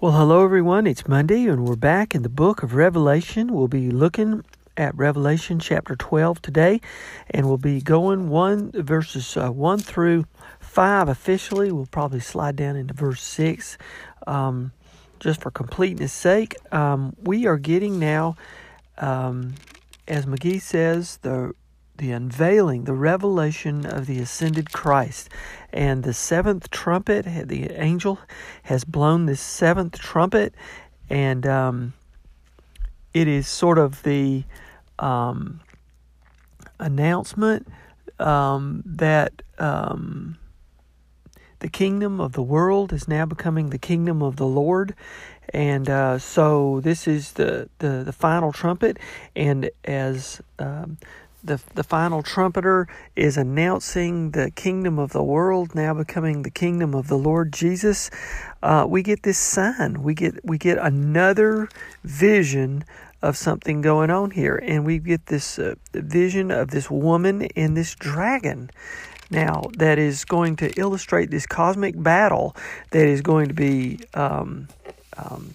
Well, hello everyone. It's Monday and we're back in the book of Revelation. We'll be looking at Revelation chapter 12 today and we'll be going 1 verses uh, 1 through 5 officially. We'll probably slide down into verse 6 um, just for completeness sake. Um, we are getting now um, as McGee says the the unveiling, the revelation of the ascended Christ. And the seventh trumpet, the angel has blown this seventh trumpet, and um, it is sort of the um, announcement um, that um, the kingdom of the world is now becoming the kingdom of the Lord. And uh, so this is the, the, the final trumpet. And as um, the the final trumpeter is announcing the kingdom of the world now becoming the kingdom of the Lord Jesus. Uh, we get this sign. We get we get another vision of something going on here, and we get this uh, vision of this woman and this dragon. Now that is going to illustrate this cosmic battle that is going to be um, um,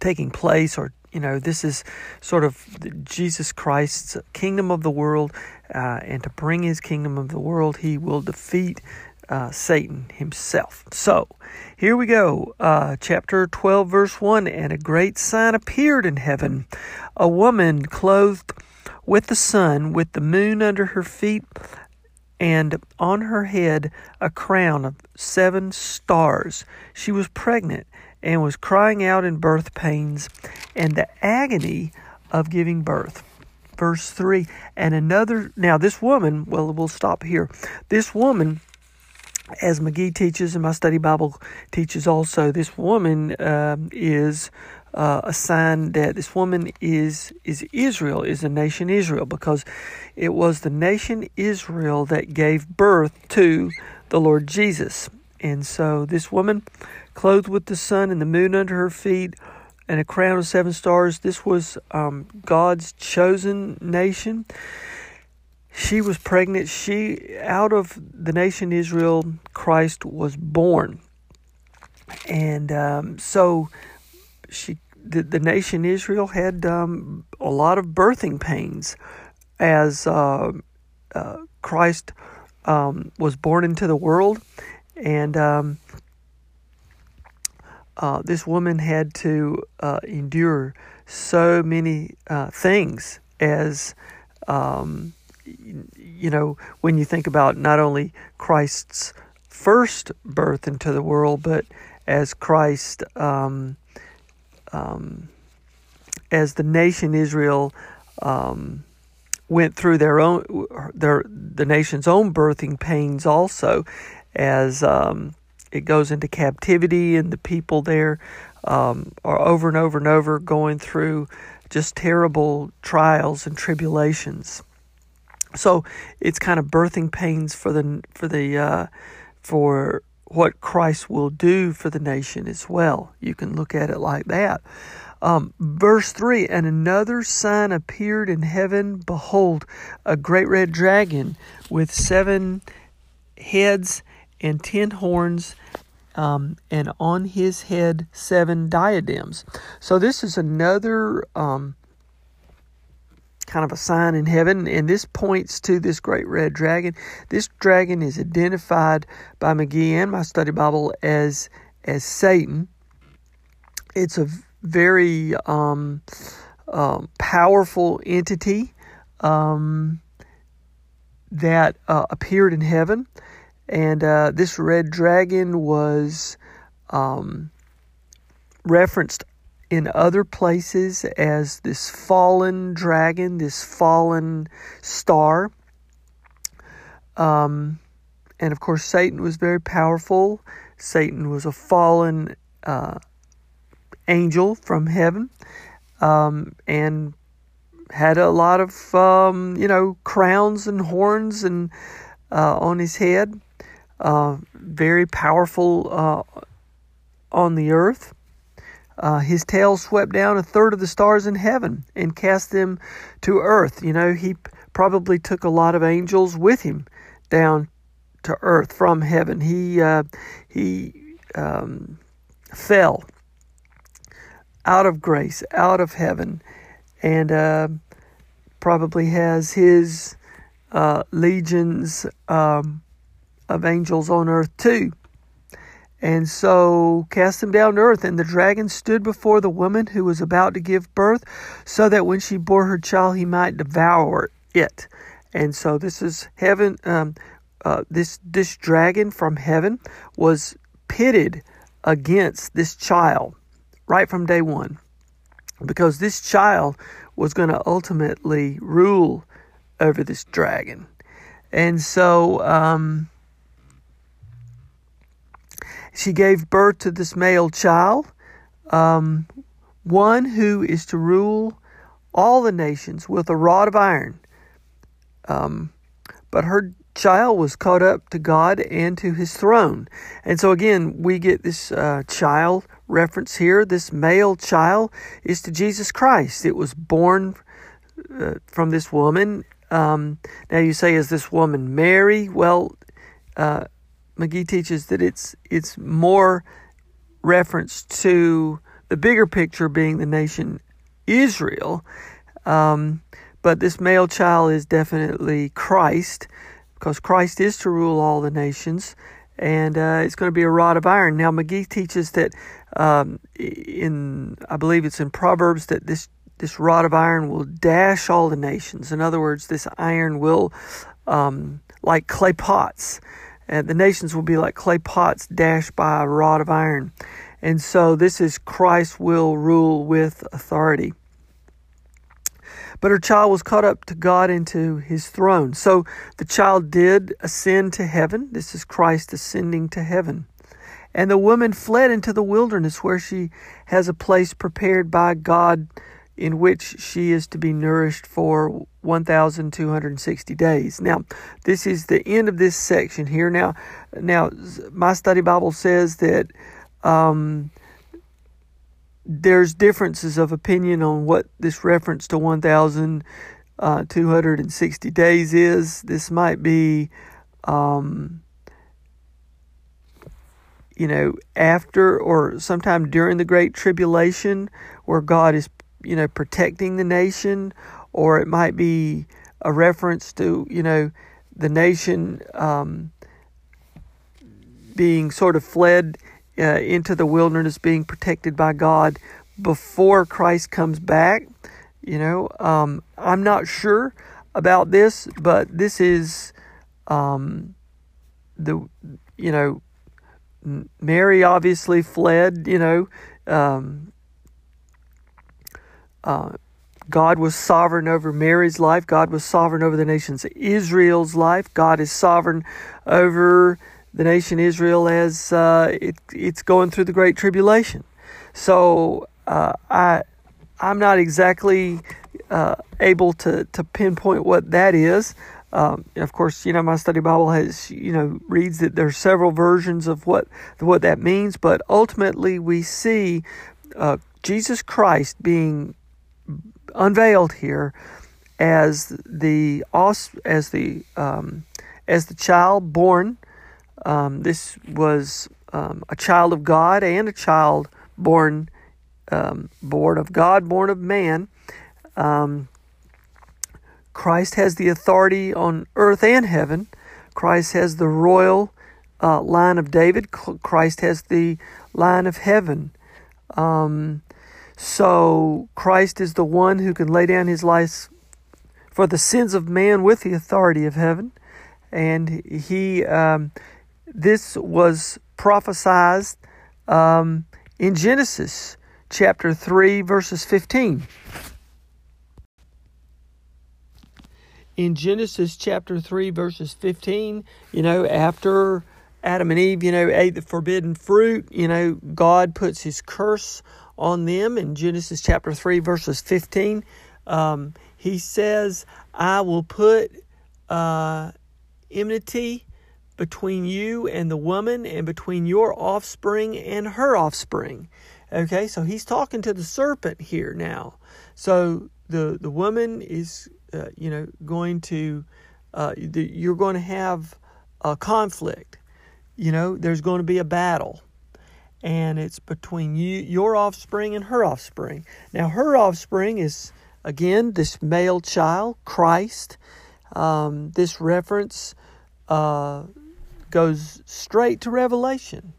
taking place or you know, this is sort of Jesus Christ's kingdom of the world, uh, and to bring his kingdom of the world, he will defeat uh, Satan himself. So, here we go. Uh, chapter 12, verse 1 And a great sign appeared in heaven a woman clothed with the sun, with the moon under her feet, and on her head a crown of seven stars. She was pregnant and was crying out in birth pains and the agony of giving birth. Verse 3 And another, now this woman, well, we'll stop here. This woman, as McGee teaches and my study Bible teaches also, this woman uh, is uh, a sign that this woman is is Israel, is the nation Israel, because it was the nation Israel that gave birth to the Lord Jesus. And so this woman, clothed with the sun and the moon under her feet, and a crown of seven stars. This was um, God's chosen nation. She was pregnant. She, out of the nation Israel, Christ was born. And um, so she, the, the nation Israel had um, a lot of birthing pains as uh, uh, Christ um, was born into the world. And um, uh, this woman had to uh, endure so many uh, things as um, you know when you think about not only Christ's first birth into the world, but as Christ um, um, as the nation Israel um, went through their own their the nation's own birthing pains also as um, it goes into captivity, and the people there um, are over and over and over going through just terrible trials and tribulations. So it's kind of birthing pains for the for the uh, for what Christ will do for the nation as well. You can look at it like that. Um, verse 3 And another sign appeared in heaven. Behold, a great red dragon with seven heads and ten horns, um, and on his head seven diadems. So this is another um, kind of a sign in heaven, and this points to this great red dragon. This dragon is identified by McGee and my study Bible as as Satan. It's a very um, um, powerful entity um, that uh, appeared in heaven, and uh, this red dragon was um, referenced in other places as this fallen dragon, this fallen star. Um, and of course, Satan was very powerful. Satan was a fallen uh, angel from heaven um, and had a lot of, um, you know, crowns and horns and uh, on his head. Uh, very powerful uh, on the earth. Uh, his tail swept down a third of the stars in heaven and cast them to earth. You know, he probably took a lot of angels with him down to earth from heaven. He uh, he um, fell out of grace, out of heaven, and uh, probably has his uh, legions um, of angels on earth too. And so cast him down to earth. And the dragon stood before the woman who was about to give birth, so that when she bore her child, he might devour it. And so this is heaven. Um, uh, this this dragon from heaven was pitted against this child right from day one, because this child was going to ultimately rule over this dragon. And so um, she gave birth to this male child, um, one who is to rule all the nations with a rod of iron. Um, but her child was caught up to God and to his throne. And so again, we get this uh, child reference here. This male child is to Jesus Christ. It was born uh, from this woman. Um, now you say, is this woman Mary? Well, uh, McGee teaches that it's it's more reference to the bigger picture being the nation Israel. Um, but this male child is definitely Christ because Christ is to rule all the nations and uh, it's going to be a rod of iron. Now, McGee teaches that um, in, I believe it's in Proverbs, that this this rod of iron will dash all the nations. In other words, this iron will, um, like clay pots, and the nations will be like clay pots dashed by a rod of iron. And so this is Christ will rule with authority. But her child was caught up to God into his throne. So the child did ascend to heaven. This is Christ ascending to heaven. And the woman fled into the wilderness where she has a place prepared by God in which she is to be nourished for 1260 days. Now, this is the end of this section here. Now, now my study Bible says that um, there's differences of opinion on what this reference to 1260 days is. This might be um, you know, after or sometime during the Great Tribulation, where God is you know, protecting the nation, or it might be a reference to, you know, the nation um, being sort of fled uh, into the wilderness, being protected by God before Christ comes back. You know, um, I'm not sure about this, but this is um, the, you know, Mary obviously fled, you know, um, uh, God was sovereign over Mary's life. God was sovereign over the nation's Israel's life. God is sovereign over the nation Israel as uh, it, it's going through the Great Tribulation. So uh, I I'm not exactly uh, able to, to pinpoint what that is. Um, of course, you know my study Bible has you know reads that there are several versions of what what that means, but ultimately we see uh, Jesus Christ being unveiled here as the as the um, as the child born um, this was um, a child of God and a child born um, born of God, born of man. Um, Christ has the authority on earth and heaven. Christ has the royal uh, line of David. Christ has the line of heaven. Um, so Christ is the one who can lay down his life for the sins of man with the authority of heaven, and he um, this was prophesied um, in Genesis chapter 3, verses 15. In Genesis chapter 3, verses 15, you know, after Adam and Eve, you know, ate the forbidden fruit, you know, God puts his curse on them in Genesis chapter 3, verses 15. Um, he says, I will put uh, enmity between you and the woman, and between your offspring and her offspring. Okay, so he's talking to the serpent here now. So the the woman is, uh, you know, going to, uh, the, you're going to have a conflict. You know, there's going to be a battle, and it's between you, your offspring, and her offspring. Now, her offspring is again this male child, Christ. Um, this reference uh, goes straight to Revelation.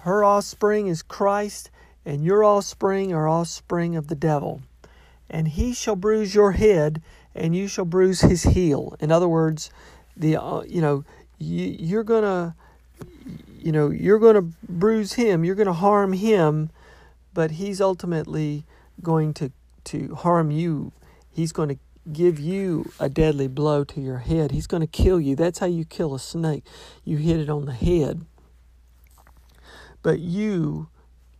Her offspring is Christ, and your offspring are offspring of the devil. And he shall bruise your head, and you shall bruise his heel. In other words, the uh, you know you, you're gonna you know you're gonna bruise him, you're gonna harm him, but he's ultimately going to to harm you. He's going to give you a deadly blow to your head. He's going to kill you. That's how you kill a snake. You hit it on the head. But you,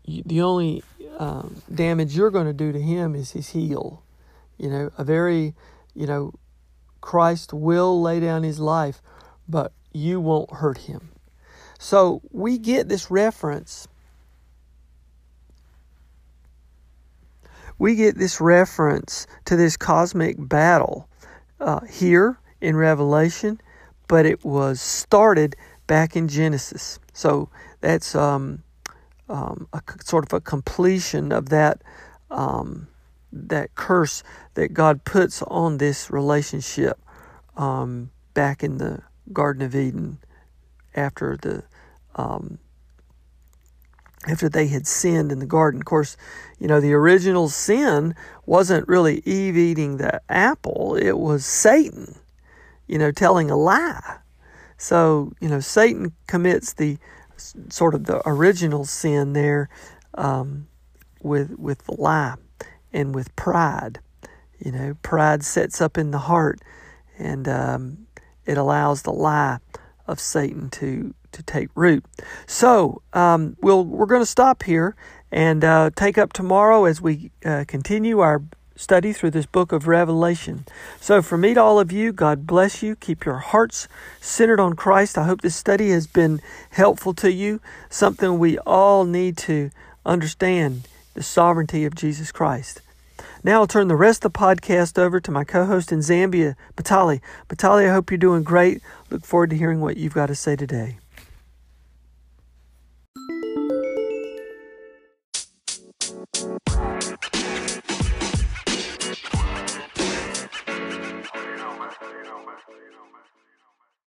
you the only um, damage you're going to do to him is his heel. You know, a very, you know, Christ will lay down his life, but you won't hurt him. So we get this reference. We get this reference to this cosmic battle uh, here in Revelation, but it was started back in Genesis. So that's um, um, a sort of a completion of that um, that curse that God puts on this relationship um, back in the Garden of Eden after the um, after they had sinned in the garden. Of course, you know the original sin wasn't really Eve eating the apple; it was Satan, you know, telling a lie. So you know Satan commits the sort of the original sin there um, with with the lie and with pride. You know, pride sets up in the heart, and um, it allows the lie of Satan to to take root. So um, we'll we're going to stop here and uh, take up tomorrow as we uh, continue our study through this book of Revelation. So, for me to all of you, God bless you. Keep your hearts centered on Christ. I hope this study has been helpful to you, something we all need to understand the sovereignty of Jesus Christ. Now I'll turn the rest of the podcast over to my co host in Zambia, Batali. Batali, I hope you're doing great. Look forward to hearing what you've got to say today.